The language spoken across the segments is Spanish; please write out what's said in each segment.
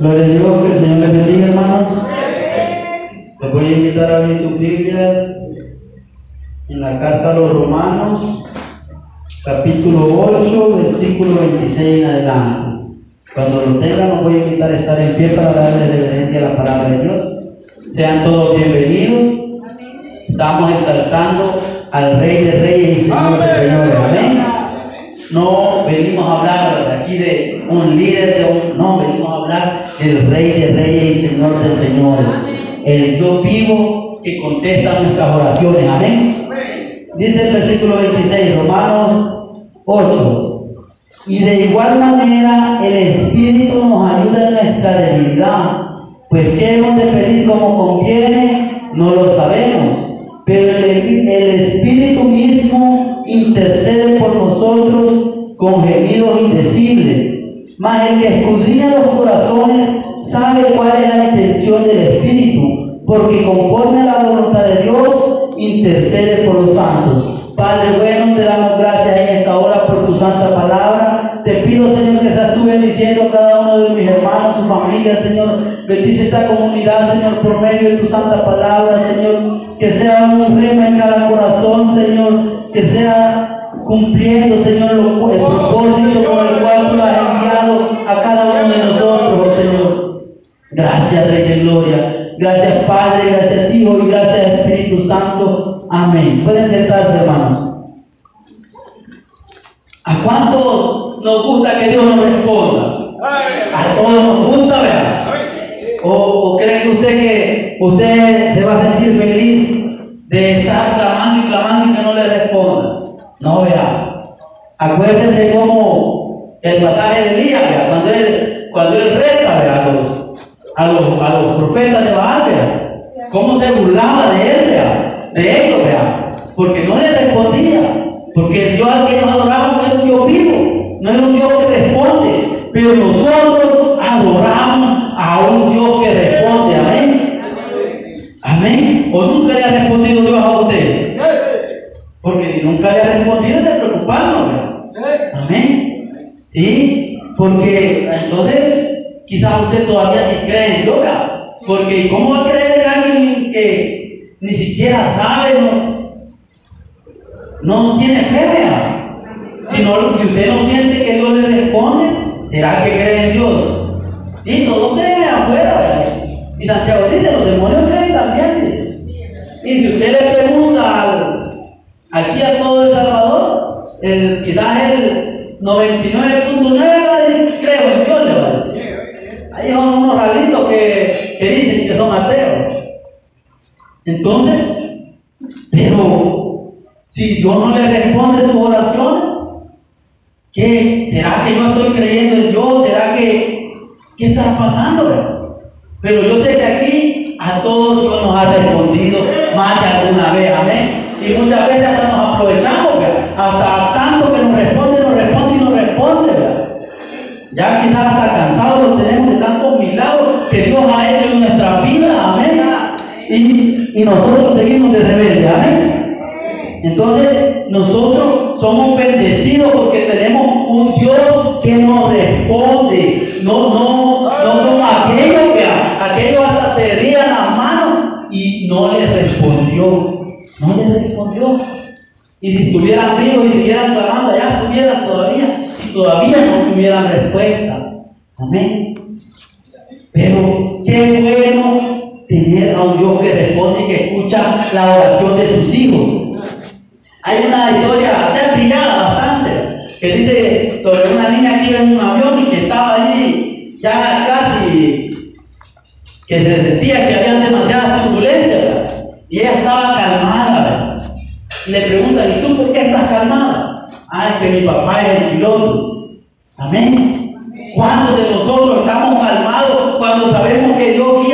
Gloria a Dios, que el Señor les bendiga, hermanos. Les voy a invitar a abrir sus Biblias en la carta a los Romanos, capítulo 8, versículo 26 en adelante. Cuando lo tengan, los voy a invitar a estar en pie para darle reverencia a la palabra de Dios. Sean todos bienvenidos. Estamos exaltando al Rey de Reyes y Señor de Señores. Amén. No venimos a hablar aquí de un líder, de un, no, venimos a hablar del Rey de Reyes y Señor de Señores. El Dios vivo que contesta nuestras oraciones. Amén. Dice el versículo 26, Romanos 8. Y de igual manera el Espíritu nos ayuda en nuestra debilidad. Pues qué hemos de pedir como conviene, no lo sabemos. Pero el, el Espíritu mismo intercede por nosotros con gemidos indecibles. Mas el que escudriña los corazones sabe cuál es la intención del Espíritu, porque conforme a la voluntad de Dios intercede por los santos. Padre bueno, te damos gracias en esta hora por tu santa palabra. Te pido, Señor, que seas tú bendiciendo a cada uno de mis hermanos, su familia, Señor. Bendice esta comunidad, Señor, por medio de tu santa palabra, Señor. Que sea un rema en cada corazón, Señor. Que sea cumpliendo, Señor, lo- el propósito con el cual tú has enviado a cada uno de nosotros, oh Señor. Gracias, Rey de Gloria. Gracias, Padre. Gracias, Hijo. Y gracias, Espíritu Santo. Amén. Pueden sentarse, hermanos. ¿A cuántos nos gusta que Dios nos responda? A todos nos gusta, ¿verdad? ¿O, o cree usted que usted se va a sentir feliz de estar clamando y clamando y que no le responda? No, vea. Acuérdense como el pasaje de Elías, vea, cuando él, cuando él reta a, los, a, los, a los profetas de Baal, vea, cómo se burlaba de él, vea, de ellos, vea, porque no le respondía, porque el Dios al que ellos adoraban no era un Dios vivo, no era un Dios que responde, pero nosotros adoramos a un Dios que responde, amén. Amén. ¿O nunca le ha respondido Dios a usted? Porque si nunca le respondido, está preocupando. Amén. Sí, porque entonces quizás usted todavía ni cree en Dios. Porque ¿cómo va a creer en alguien que ni siquiera sabe, no, no tiene fe? ¿verdad? Si, no, si usted no siente que Dios le responde, ¿será que cree en Dios? Sí, todos creen afuera. ¿verdad? Y Santiago dice, los demonios creen también. dice. Y si usted le pregunta al, aquí a todo El Salvador, el, quizás el 99.9 va a decir, creo en Dios, le va a decir. Ahí son unos ralitos que, dicen que son ateos. Entonces, pero si Dios no le responde sus oraciones, ¿qué? ¿Será que yo estoy creyendo en Dios? ¿Será que qué está pasando? Pero yo sé que aquí a todos Dios nos ha respondido más de alguna vez, amén. Y muchas veces hasta nos aprovechamos, ¿verdad? Hasta tanto que nos responde, nos responde y nos responde. Ya quizás hasta cansados lo tenemos de tantos milagros que Dios ha hecho en nuestra vida, amén. Y, y nosotros seguimos de rebelde, amén. Entonces, nosotros somos bendecidos porque tenemos un Dios que nos responde. No, no, no como aquellos que aquellos hasta se herían las manos y no les respondió. No les respondió. Y si estuvieran vivos y siguieran clamando, allá estuvieran todavía y todavía no tuvieran respuesta. Amén. Pero qué bueno tener a un Dios que responde y que escucha la oración de sus hijos. Hay una historia ya trillada bastante que dice sobre una niña que iba en un avión y que estaba allí ya casi que se sentía que había demasiadas turbulencias y ella estaba calmada le preguntan ¿y tú por qué estás calmada? ah es que mi papá es el piloto amén. ¿cuántos de nosotros estamos calmados cuando sabemos que Dios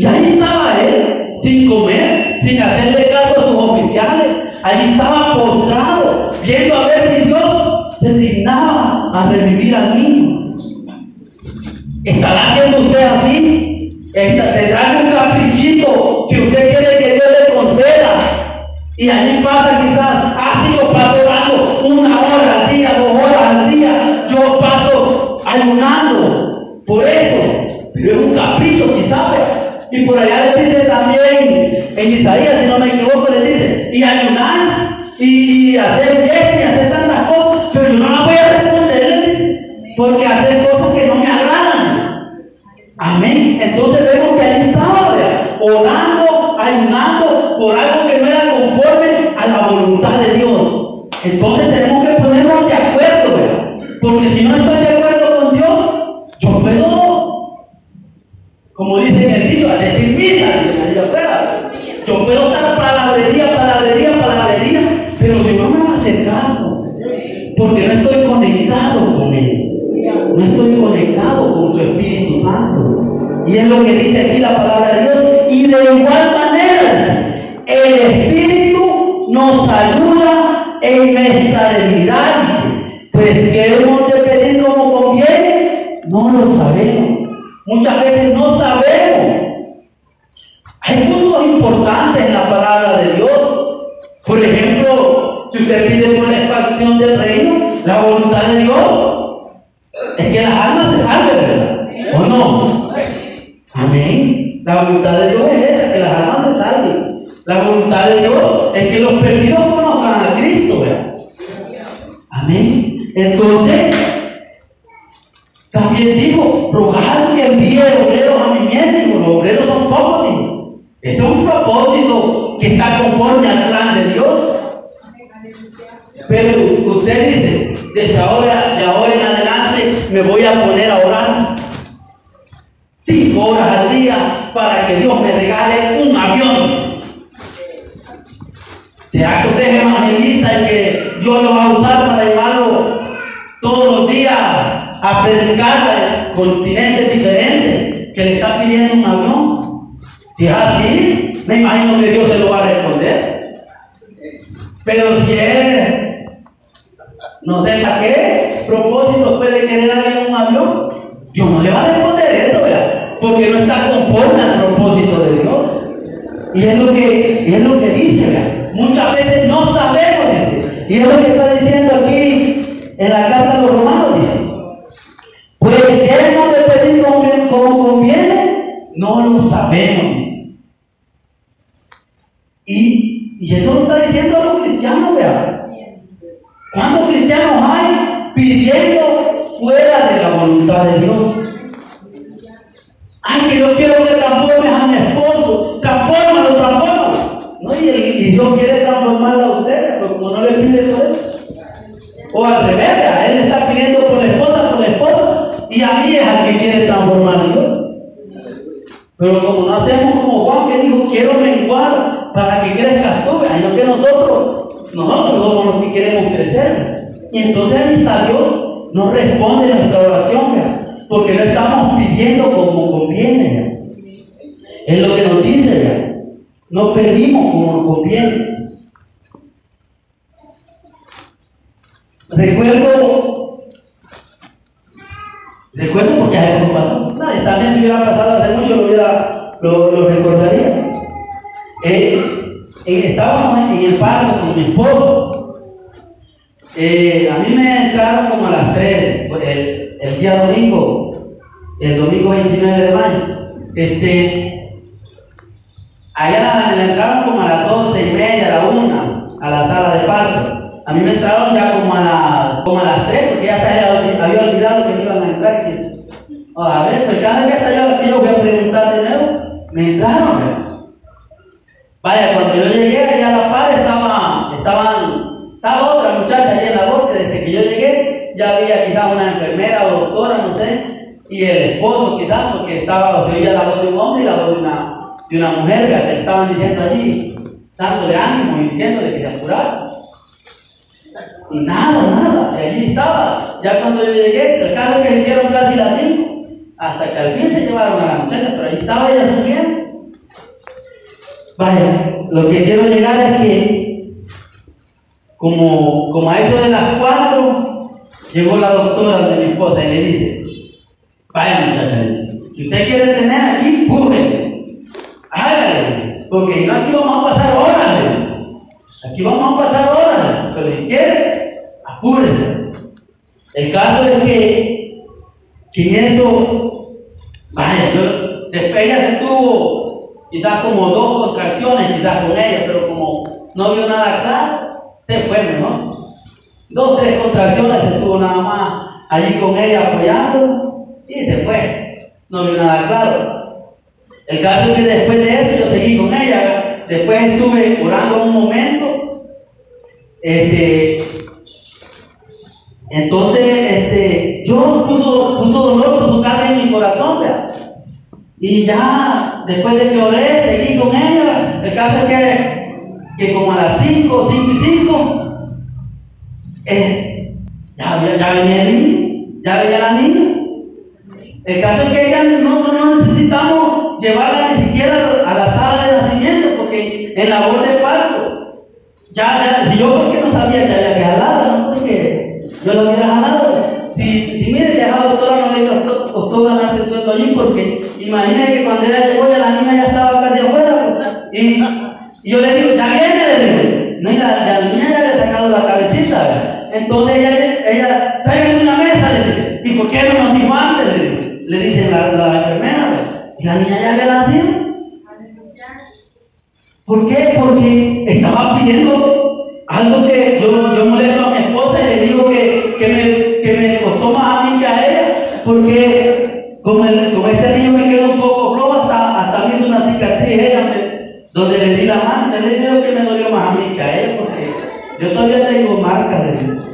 Y ahí estaba él, sin comer, sin hacerle caso a sus oficiales. Ahí estaba postrado, viendo a ver si Dios se dignaba a revivir al niño. Como dice en el dicho, a decir misa, ahí afuera. Yo puedo estar palabrería, palabrería, palabrería, pero Dios no me va a hacer caso, porque no estoy conectado con Él. No estoy conectado con su Espíritu Santo. Y es lo que dice aquí la palabra de Dios. Y de igual manera, el Espíritu nos ayuda en nuestra debilidad. Pues que hemos de pedir como conviene, no lo sabemos. Muchas veces no sabemos. Hay puntos importantes en la palabra de Dios. Por ejemplo, si usted pide por la expansión del reino, la voluntad de Dios es que las almas se salven, ¿verdad? ¿O no? Amén. La voluntad de Dios es esa, que las almas se salven. La voluntad de Dios es que los perdidos conozcan a Cristo, ¿verdad? Amén. Entonces, también dijo, rogar que envíe obreros a mi miembro. Los obreros son pocos, dijo. Ese es un propósito que está conforme al plan de Dios. Pero usted dice, desde ahora, de ahora en adelante, me voy a poner a orar cinco horas al día para que Dios me regale un avión. ¿Será que usted es evangelista y que Dios lo va a usar para llevarlo todos los días a predicar a continentes diferentes que le está pidiendo un avión? Si es así, me imagino que Dios se lo va a responder. Pero si es no sé para qué propósito puede querer alguien un avión. Dios no le va a responder eso, ¿verdad? Porque no está conforme al propósito de Dios. Y es lo que, es lo que dice, ¿verdad? Muchas veces no sabemos. Y es lo que está diciendo aquí en la carta a los romanos, dice. No lo sabemos. Y, eso lo está diciendo a los cristianos, ¿verdad? ¿Cuántos cristianos hay pidiendo fuera de la voluntad de Dios? Ay, que yo quiero que transformes a mi esposo. Transfórmalo, transfórmalo. No, y, y Dios quiere Pero como no hacemos como Juan que dijo, quiero menguar para que crezcas tú, no que nosotros, nosotros somos los que queremos crecer. Y entonces ahí está Dios, nos responde nuestra oración, porque no estamos pidiendo como conviene. Es lo que nos dice, ¿verdad? no pedimos como nos conviene. Recuerdo, recuerdo porque hay también si hubiera pasado hace mucho lo, hubiera, lo, recordaría. Eh, eh, estábamos en el parque con mi esposo. Eh, a mí me entraron como a las 3, pues, el, el, día domingo, el domingo 29 de mayo. Este, allá le entraron como a las 12 y media, a la 1, a la sala de parto. A mí me entraron ya como a, la, como a las 3, porque ya hasta había olvidado que me iban a entrar. A ver, pues cada vez que hasta yo, yo voy a preguntar de nuevo, me entraron. Vaya, cuando yo llegué allá a la par estaba, estaban, estaba otra muchacha allí en la voz, desde que yo llegué ya había quizás una enfermera o doctora, no sé, y el esposo quizás, porque estaba, se oía la voz de un hombre y la voz de una, de una mujer que le estaban diciendo allí, dándole ánimo y diciéndole que se apurara. Y nada, nada, allí estaba. Ya cuando yo llegué, el carro que me hicieron casi las 5, hasta que al fin se llevaron a la muchacha, pero allí estaba ella sufriendo. Vaya, lo que quiero llegar es que, como, como a eso de las 4, llegó la doctora de mi esposa y le dice: Vaya, muchacha, si usted quiere tener aquí, púrrele, hágale, porque no aquí vamos a pasar horas, Aquí vamos a pasar horas, pero si quiere, apúrese. El caso es que, que en eso, vaya, después ella se tuvo quizás como dos contracciones, quizás con ella, pero como no vio nada claro, se fue mejor. Dos, tres contracciones se tuvo nada más allí con ella apoyando y se fue. No vio nada claro. El caso es que después de eso yo seguí con ella, Después estuve orando un momento. Este, entonces, este, yo puso, puso dolor, puso carne en mi corazón, Y ya, después de que oré, seguí con ella. El caso es que, que como a las 5, 5 y 5, eh, ya, ya, venía el niño, ya venía la niña. El caso es que ella no, no necesitamos llevarla ni siquiera a la sala de nacimiento porque en labor de parto, ya, ya, si yo porque no sabía que había que jalarla, no porque yo lo hubiera allí, porque imagínese que cuando ella llegó ya la niña ya estaba casi afuera. Y, y yo le digo, ya viene, le. No, y la, la niña ya había sacado la cabecita. Entonces ella, ella, tráigame una mesa, le dice. ¿Y por qué no nos dijo antes? Le, le dice la, la, enfermera. Y la niña ya había nacido. ¿Por qué? Porque estaba pidiendo algo que yo, yo molesto a mi esposa y le digo que, que, me, que me costó más a mí que a ella, porque con, el, con este niño me quedó un poco flojo, hasta, hasta me hizo una cicatriz ella donde le di la mano. le digo que me dolió más a mí que a ella, porque yo todavía tengo marcas de eso.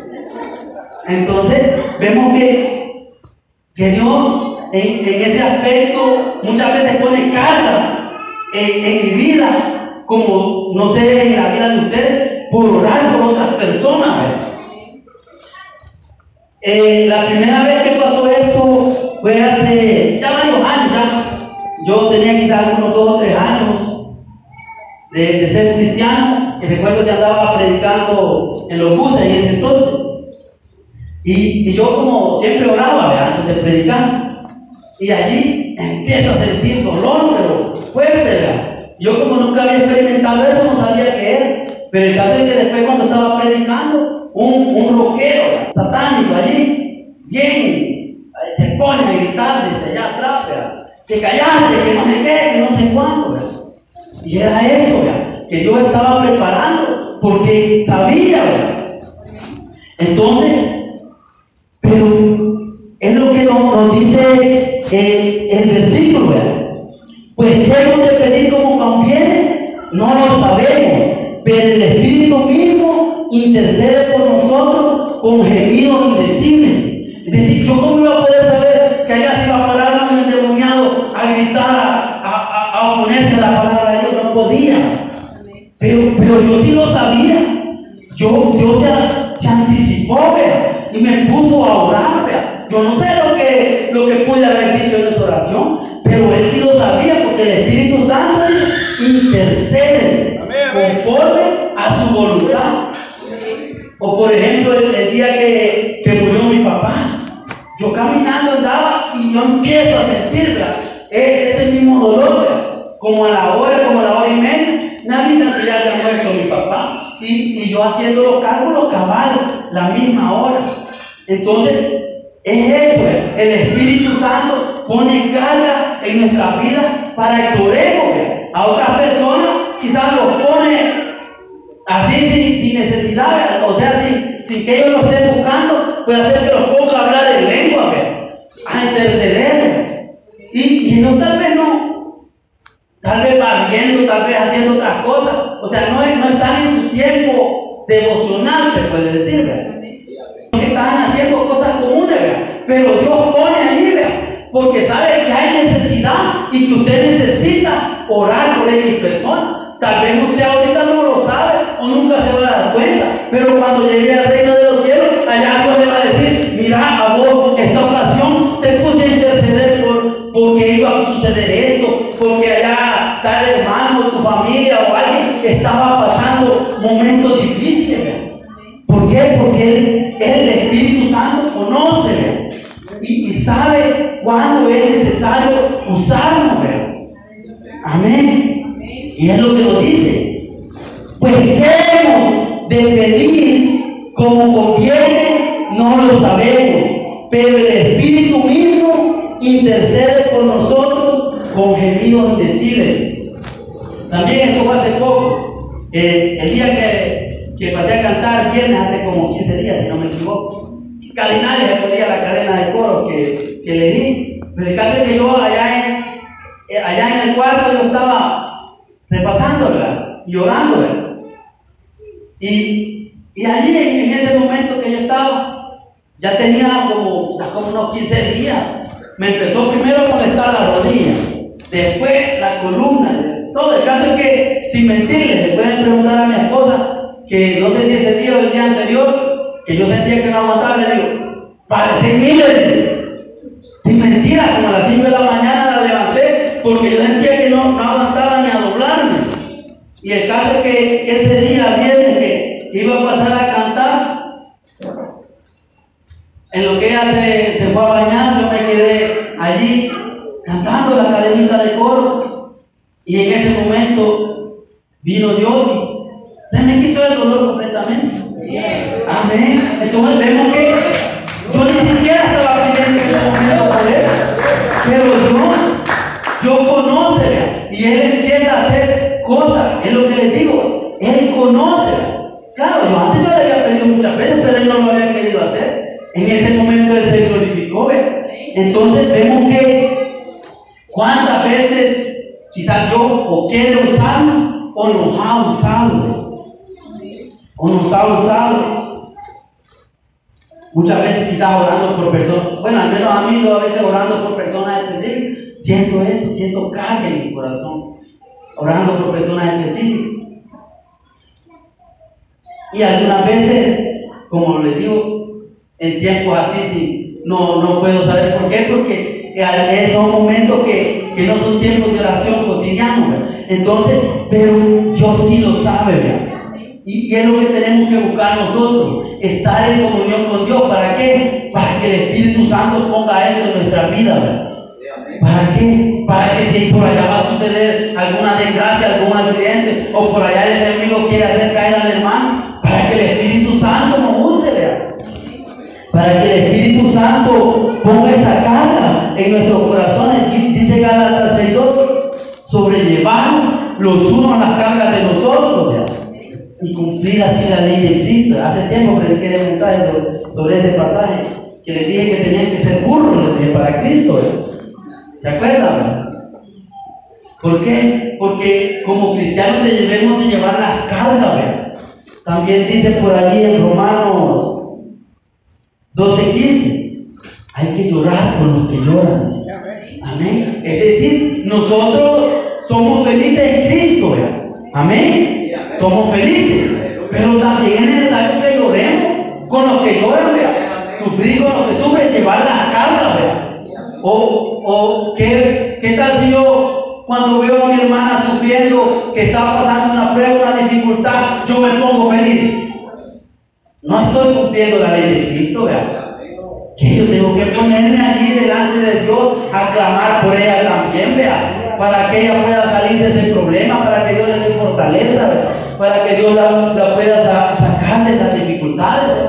Entonces, vemos que, que Dios en, en, ese aspecto muchas veces pone carga en, mi vida como, no sé, en la vida de usted, por orar por otras personas. Eh, la primera vez que pasó esto fue hace ya varios años ya. Yo tenía quizás algunos dos o tres años de, ser cristiano y recuerdo que andaba predicando en los buses en ese entonces. Y, yo como siempre oraba antes de predicar. Y allí empiezo a sentir dolor, pero fuerte, ¿verdad? Yo como nunca había experimentado eso, no sabía qué era. Pero el caso es que después cuando estaba predicando, un, un rockero satánico allí, bien, se pone a gritar desde allá atrás, que callaste, que no sé qué, que no sé cuánto. Y era eso, que Dios estaba preparando, porque sabía. Entonces, pero es lo que nos, dice eh, el versículo, ¿verdad? Pues hemos de pedir como conviene, no lo sabemos, pero el Espíritu mismo intercede por nosotros con gemidos indecibles. Es decir, ¿yo cómo iba a poder saber que allá se iba a parar un endemoniado a gritar, a, a, a, oponerse a la palabra de Dios? No podía. Pero, pero yo sí lo sabía. Yo, Dios se, se anticipó, vea, y me puso a orar, vea. Yo no sé intercede orar por X persona. Tal vez usted ahorita no lo sabe o nunca se va a dar cuenta, pero cuando llegue al reino de los cielos, allá Dios le va a decir, mira a vos, esta ocasión te puse a interceder por, porque iba a suceder esto, porque allá tal hermano, tu familia o alguien estaba en, ese momento que yo estaba, ya tenía como, como unos 15 días. Me empezó primero a molestar la rodilla, después la columna, todo. El caso es que, sin mentirles, le pueden preguntar a mi esposa, que no sé si ese día o el día anterior, que yo sentía que no aguantaba, le digo, parece miles. Sin mentira, como a las 5 de la mañana la levanté, porque yo sentía que no, no aguantaba ni a doblarme. Y el caso es que ese día, iba a pasar a cantar, en lo que ella se, se fue a bañar, yo me quedé allí cantando la cadenita de coro. Y en ese momento vino Dios se me quitó el dolor completamente. Amén. Entonces vemos que yo ni siquiera estaba pidiendo en ese momento por eso. Pero Dios, yo conoce, y Él empieza a hacer cosas. Es lo que les digo. Él conoce. Claro, yo antes yo le había pedido muchas veces, pero Él no lo había querido hacer. En ese momento Él se glorificó. Entonces vemos que cuántas veces quizás yo o quiero usarnos o nos ha usado o nos ha usado. Muchas veces quizás orando por personas, bueno, al menos a mí a veces orando por personas específicas, siento eso, siento carga en mi corazón, orando por personas específicas. Y algunas veces, como les digo, en tiempos así, sí, no, no puedo saber por qué, porque son momentos que, que no son tiempos de oración cotidiano. Entonces, pero Dios sí lo sabe, ¿verdad? Y, es lo que tenemos que buscar nosotros, estar en comunión con Dios. ¿Para qué? Para que el Espíritu Santo ponga eso en nuestra vida. ¿Para qué? Para que si por allá va a suceder alguna desgracia, algún accidente, o por allá el enemigo quiere hacer caer al hermano, para que el Espíritu Santo nos use, Para que el Espíritu Santo ponga esa carga en nuestros corazones. Dice Gálatas 6.2, sobrellevar los unos las cargas de nosotros, ¿verdad? y cumplir así la ley de Cristo. Hace tiempo prediqué el mensaje sobre ese pasaje que les dije que tenían que ser burros, para Cristo. ¿Se acuerdan? ¿Por qué? Porque como cristianos debemos de llevar la carga, También dice por allí en Romanos 12:15, hay que llorar con los que lloran. Amén. Es decir, nosotros somos felices en Cristo, Amén. somos felices. Pero también es necesario que lloremos con los que lloran, vea. Sufrir con los que sufren, llevar la carga, vea. O, o ¿qué, ¿qué tal si yo cuando veo a mi hermana sufriendo, que está pasando una prueba, una dificultad, yo me pongo feliz? No estoy cumpliendo la ley de Cristo, vea. Que yo tengo que ponerme allí delante de Dios a clamar por ella también, vea, para que ella pueda salir de ese problema, para que Dios le dé fortaleza, para que Dios la, pueda sacar de esas dificultades.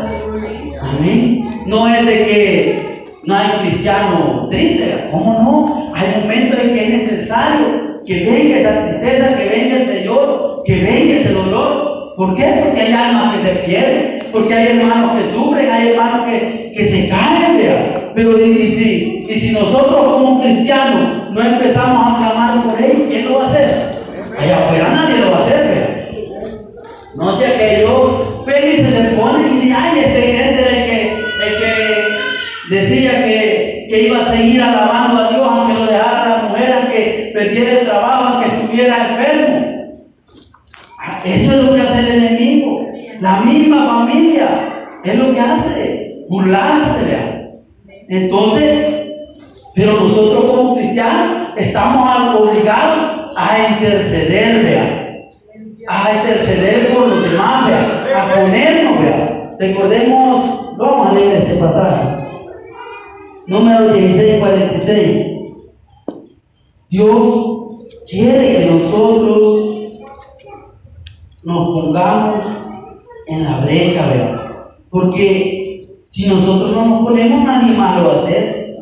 Amén. No es de que no hay cristiano triste, ¿cómo no? Hay momentos en que es necesario que venga esa tristeza, que venga ese lloro, que venga ese dolor. ¿Por qué? Porque hay almas que se pierden, porque hay hermanos que sufren, hay hermanos que, que se caen, vea. Pero y, si, si nosotros como cristianos no empezamos a clamar por él, ¿quién lo va a hacer? Allá afuera nadie lo va a hacer, vea. No sea que yo felices se ponen y dicen, ay, este, este el que decía que, que iba a seguir alabando a Dios aunque lo dejara la mujer, aunque perdiera el trabajo, aunque estuviera enfermo. Ah, eso es lo que hace el enemigo. La misma familia es lo que hace, burlarse, vea. Entonces, pero nosotros como cristianos estamos obligados a interceder, vea a interceder por los demás, vea, a ponernos. Recordemos, vamos a leer este pasaje. Número 16, 46. Dios quiere que nosotros nos pongamos en la brecha, vea. Porque si nosotros no nos ponemos, nadie más lo va a hacer.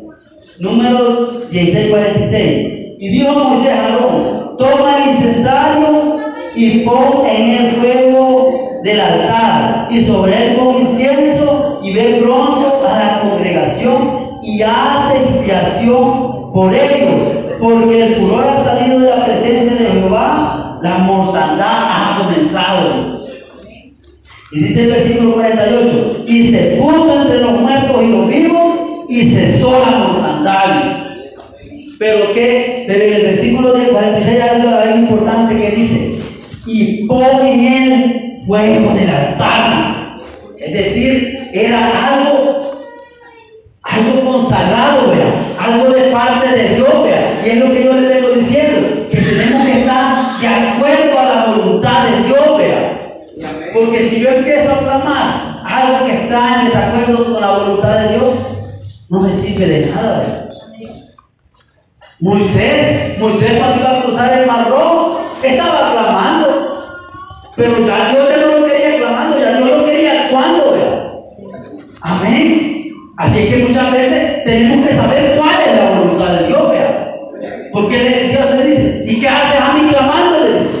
Número 16, 46. Y dijo Moisés a Aarón, toma el incensario y pon en el fuego del altar y sobre él pon incienso y ve pronto a la congregación y hace expiación por ellos, porque el furor ha salido de la presencia de Jehová, la mortandad ha comenzado. Y dice el versículo 48, y se puso entre los muertos y los vivos y cesó la mortandad. Pero que, pero en el versículo 46 hay algo importante que dice, y pone en él fuego del altar. Es decir, era algo, algo consagrado, vea, algo de parte de Dios, vea. Y es lo que yo le vengo diciendo, que tenemos que estar de acuerdo a la voluntad de Dios, vea. Porque si yo empiezo a clamar algo que está en desacuerdo con la voluntad de Dios, no me sirve de nada, vea. Moisés, Moisés cuando iba a cruzar el mar rojo, estaba clamando. Pero ya Dios ya no lo quería clamando, ya Dios lo quería actuando. Amén. Así es que muchas veces tenemos que saber cuál es la voluntad de Dios, vea. Porque Dios le dice, ¿y qué haces a mí clamando? Le dice.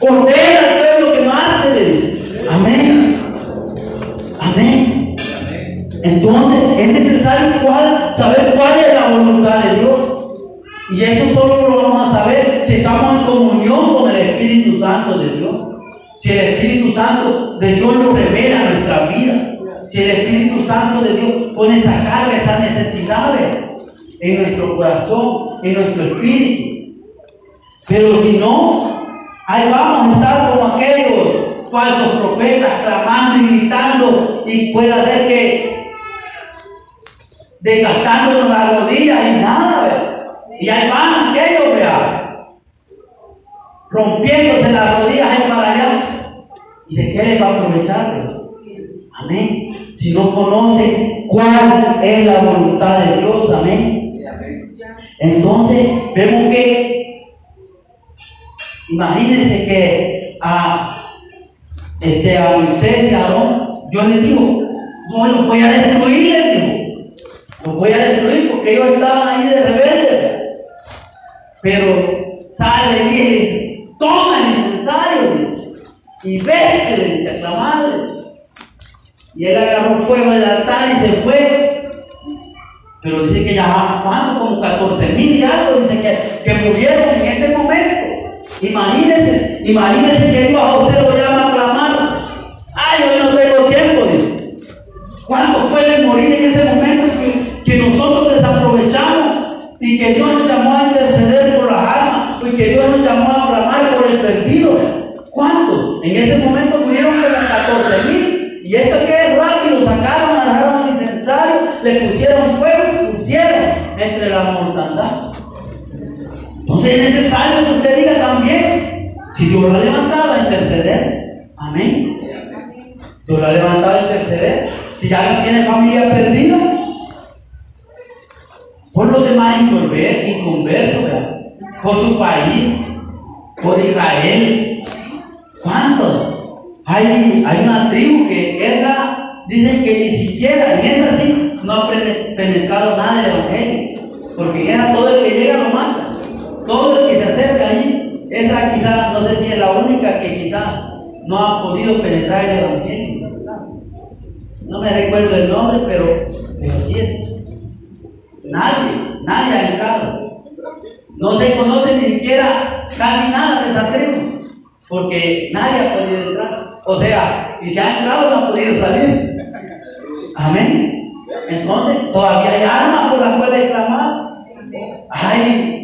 Ordena al pueblo que marche, le dice. Amén. Amén. Entonces es necesario saber cuál es la voluntad de Dios. Y eso solo lo vamos a saber si estamos en comunión con el Espíritu Santo de Dios. Si el Espíritu Santo de Dios lo revela en nuestra vida. Si el Espíritu Santo de Dios pone esa carga, esas necesidades en nuestro corazón, en nuestro espíritu. Pero si no, ahí vamos a estar como aquellos falsos profetas clamando y gritando y puede hacer que desgastándonos las rodillas y nada, y ahí van aquellos, vea, rompiéndose las rodillas en para allá. ¿Y de qué les va a aprovechar? Amén. Si no conocen cuál es la voluntad de Dios, amén. Entonces, vemos que, imagínense que a, este, a Moisés y a Aarón, yo les digo, no los voy a destruir, les digo. Los voy a destruir porque ellos estaban ahí de rebelde. Pero sale y dice, toma el incensario, dice, y vete, dice, aclamarle. Y él agarró fuego del altar y se fue. Pero dice que ya ¿cuánto? Como 14 mil y algo, dice que, que murieron en ese momento. Imagínense, imagínense que Dios a usted lo llama a clamar. Ay, yo no tengo tiempo, dice. ¿Cuántos pueden morir en ese momento que, que nosotros desaprovechamos y que Dios nos llamó a interceder? que Dios nos llamó a clamar por el perdido. ¿Cuántos? En ese momento murieron como 14 mil. Y esto que es rápido, sacaron, agarraron el incensario, le pusieron fuego y pusieron entre la mortandad. Entonces es necesario que usted diga también, si Dios lo ha levantado a interceder, amén. Dios lo ha levantado a interceder. Si alguien tiene familia perdida, por los demás inconversos, por su país, por Israel. ¿Cuántos? Hay, una tribu que esa, dicen que ni siquiera, en esa sí, no ha penetrado nada del Evangelio. Porque era todo el que llega lo mata. Todo el que se acerca ahí, esa quizá, no sé si es la única que quizá no ha podido penetrar el Evangelio. No me recuerdo el nombre, pero, pero sí es. Nadie, nadie ha entrado. No se conoce ni siquiera casi nada de esa tribu, porque nadie ha podido entrar. O sea, y se ha entrado no ha podido salir. Amén. Entonces, todavía hay armas por las cuales clamar. Hay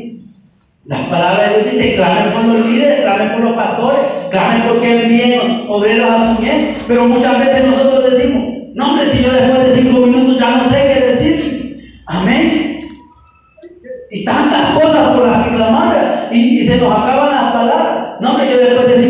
las palabras de Dios dicen, clamen por los líderes, clamen por los pastores, clamen porque envíen obreros a su bien. Pero muchas veces nosotros decimos, no hombre, si yo después de cinco minutos ya no sé qué decir. Amén. Y tantas cosas por las que clamar y, se nos acaban las palabras. No hombre, yo después de cinco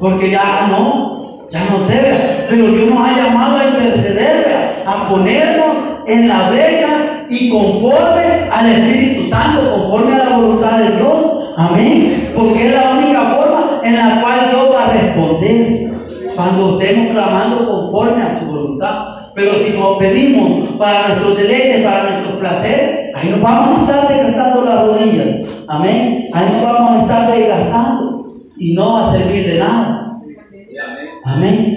Porque ya no, ya no sé, pero Dios nos ha llamado a interceder, a ponernos en la brecha y conforme al Espíritu Santo, conforme a la voluntad de Dios. Amén. Porque es la única forma en la cual Dios va a responder cuando estemos clamando conforme a su voluntad. Pero si nos pedimos para nuestros deleites, para nuestros placeres, ahí nos vamos a estar desgastando las rodillas. Amén. Ahí nos vamos a estar desgastando y no va a servir de nada. Amén.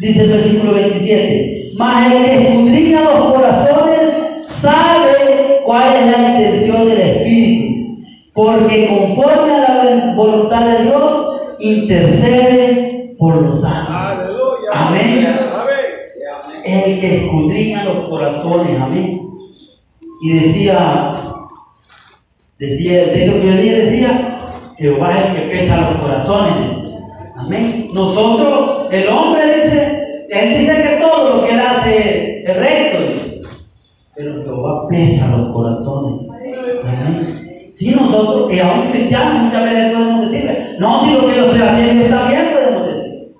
Dice el versículo 27. Mas el que escudriña los corazones sabe cuál es la intención del Espíritu, porque conforme a la voluntad de Dios, intercede por los santos. Amén. El que escudriña los corazones, amén. Y decía, decía el texto que yo decía, Jehová es el que pesa los corazones. Amén. Nosotros, el hombre dice, él dice que todo lo que él hace es recto. Pero Jehová pesa los corazones. Amén. Si nosotros, y aún cristianos muchas veces podemos decirle, no, si lo que yo estoy haciendo está bien, podemos decir.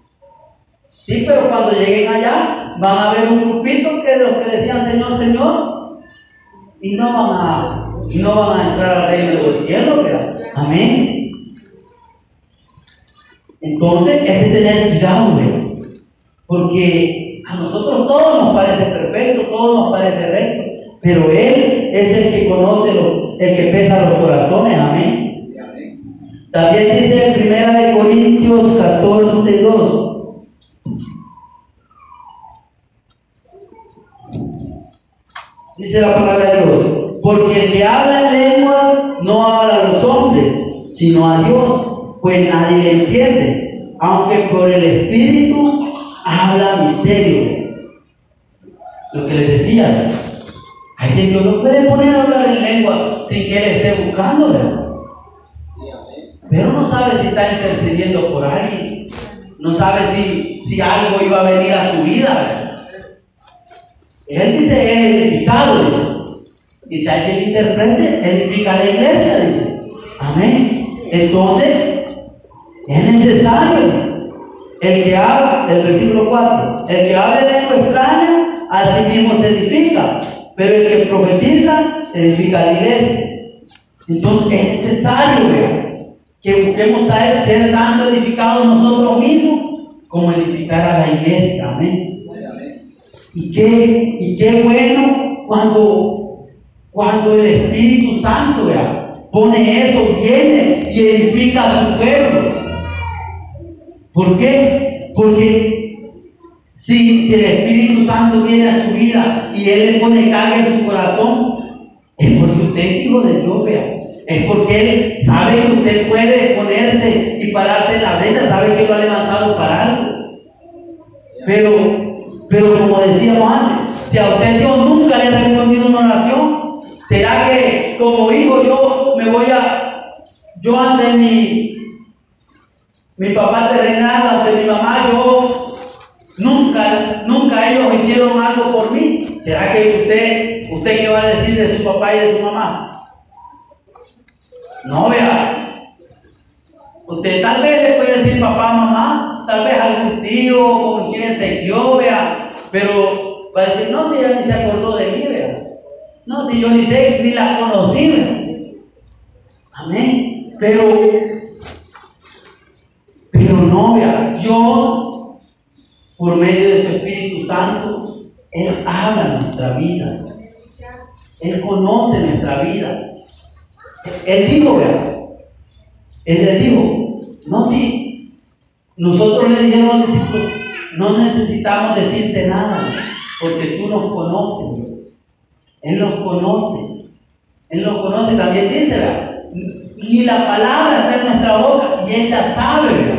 Sí, pero cuando lleguen allá, van a ver un grupito que los que decían Señor, Señor, y no van a, no van a entrar al reino del cielo, ¿verdad? Amén. Entonces, es de tener cuidado. Porque a nosotros todo nos parece perfecto, todo nos parece recto. Pero Él es el que conoce, lo, el que pesa los corazones. Amén. También dice en Primera de Corintios 14, 2. Dice la palabra de Dios. Porque el que habla en lenguas no habla a los hombres, sino a Dios, pues nadie le entiende. Aunque por el Espíritu habla misterio. Lo que les decía, hay quien Dios no puede poner a hablar en lengua sin que Él esté buscándole. Pero no sabe si está intercediendo por alguien. No sabe si, si algo iba a venir a su vida. Él dice, es edificado, dice. Y si hay quien interprete, edifica la iglesia, dice. Amén. Entonces, es necesario, El que habla, el versículo 4, el que habla en lengua extraña, así mismo se edifica pero el que profetiza edifica la iglesia. Entonces es necesario que busquemos a ser tanto edificados nosotros mismos como edificar a la iglesia. Amén. Y qué, y qué bueno cuando, cuando el Espíritu Santo pone eso, viene y edifica a su pueblo. ¿Por qué? Porque si, el Espíritu Santo viene a su vida y Él le pone carga en su corazón, es porque usted es hijo de Dios, vea. Es porque Él sabe que usted puede ponerse y pararse en la brecha, sabe que lo ha levantado para algo. Pero, pero como decíamos antes, si a usted Dios nunca le ha respondido una oración, ¿será que como hijo yo me voy a, yo ante mi, mi papá terrenal, ante mi mamá, yo nunca, nunca ellos hicieron algo por mí. ¿Será que usted, usted qué va a decir de su papá y de su mamá? No, vea. Usted tal vez le puede decir papá, mamá, tal vez algún tío, con quien se crió, vea, pero va a decir, no, si ella ni se acordó de mí, vea. No, si yo ni sé, ni la conocí, vea. Amén. Pero, pero no, vea, Dios, por medio de su Espíritu Santo, Él habla nuestra vida. Él conoce nuestra vida. Él dijo, vea, Él le dijo, no, si nosotros le dijimos a los discípulos, no necesitamos decirte nada, porque tú nos conoces. Él nos conoce. Él nos conoce. También dice, vea, y la palabra está en nuestra boca y Él ya sabe.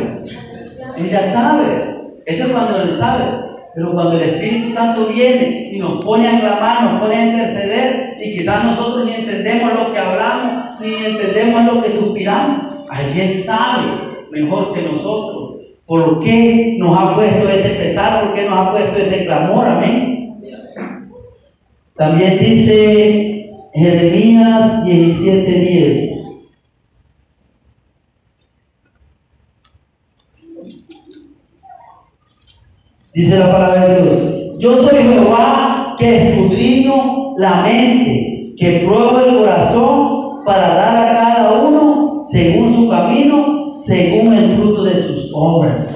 Él ya sabe. Eso es cuando Él sabe. Pero cuando el Espíritu Santo viene y nos pone a clamar, nos pone a interceder, y quizás nosotros ni entendemos lo que hablamos, ni entendemos lo que suspiramos, allí Él sabe mejor que nosotros. ¿Por qué nos ha puesto ese pesar? ¿Por qué nos ha puesto ese clamor? Amén. También dice Jeremías 17:10. Dice la palabra de Dios. Yo soy Jehová que escudriño la mente, que pruebo el corazón para dar a cada uno según su camino, según el fruto de sus obras.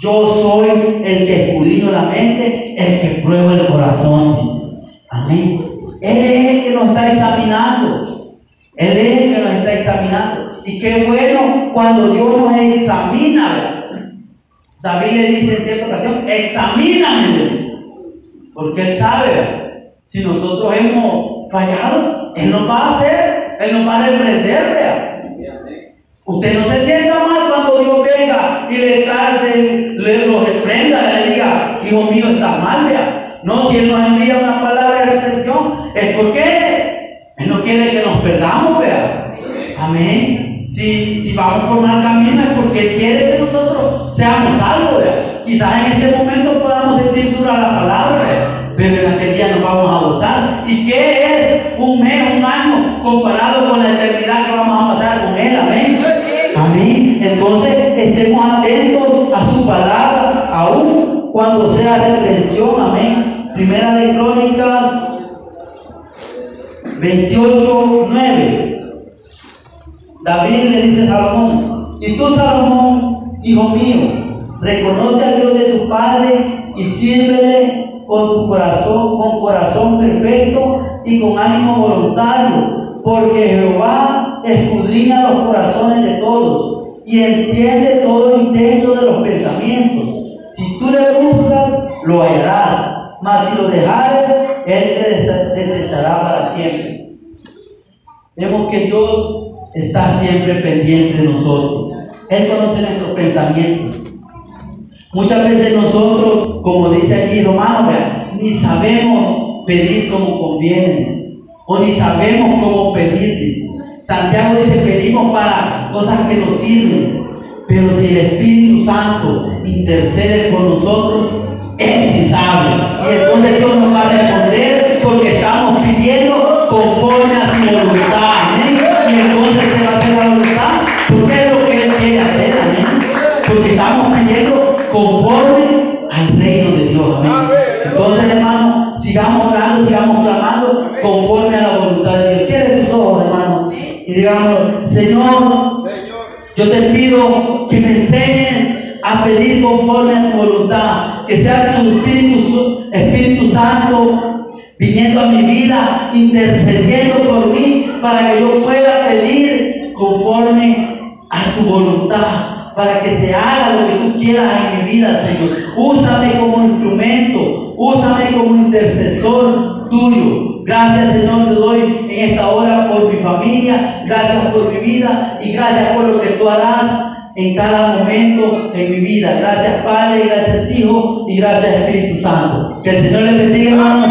Yo soy el que escudriño la mente, el que prueba el corazón, dice. Amén. Él es el que nos está examinando. Él es el que nos está examinando. Y qué bueno cuando Dios nos examina. David le dice en cierta ocasión, examíname, porque él sabe, si nosotros hemos fallado, él nos va a hacer, él nos va a reprender, vea. Usted no se sienta mal cuando Dios venga y le trate, le lo reprenda, le diga, hijo mío, está mal, vea. No, si Él nos envía una palabra de reprensión, es porque Él no quiere que nos perdamos, vea. Amén. Si, si vamos por mal camino es porque Él quiere que nosotros seamos salvos. Quizás en este momento podamos sentir dura la palabra, pero en aquel día nos vamos a gozar. ¿Y qué es un mes, un año comparado con la eternidad que vamos a pasar con Él? Amén. Amén. Entonces estemos atentos a su palabra, aún cuando sea reprensión. Amén. Primera de Crónicas 28, 9. David le dice a Salomón, y tú Salomón, hijo mío, reconoce a Dios de tu Padre y sírvele con tu corazón, con corazón perfecto y con ánimo voluntario, porque Jehová escudriña los corazones de todos y entiende todo el intento de los pensamientos. Si tú le buscas, lo hallarás, mas si lo dejares, Él te desechará para siempre. Vemos que Dios está siempre pendiente de nosotros. Él conoce nuestros pensamientos. Muchas veces nosotros, como dice allí Romano, ni sabemos pedir como conviene, o ni sabemos cómo pedir. Santiago dice, pedimos para cosas que nos sirven, pero si el Espíritu Santo intercede por nosotros, Él sí sabe. Y entonces Dios nos va a responder mi vida, intercediendo por mí, para que yo pueda pedir conforme a tu voluntad, para que se haga lo que tú quieras en mi vida, Señor. Úsame como instrumento, úsame como intercesor tuyo. Gracias, Señor, te doy en esta hora por mi familia, gracias por mi vida y gracias por lo que tú harás en cada momento en mi vida. Gracias Padre, gracias Hijo y gracias Espíritu Santo. Que el Señor le bendiga, hermanos.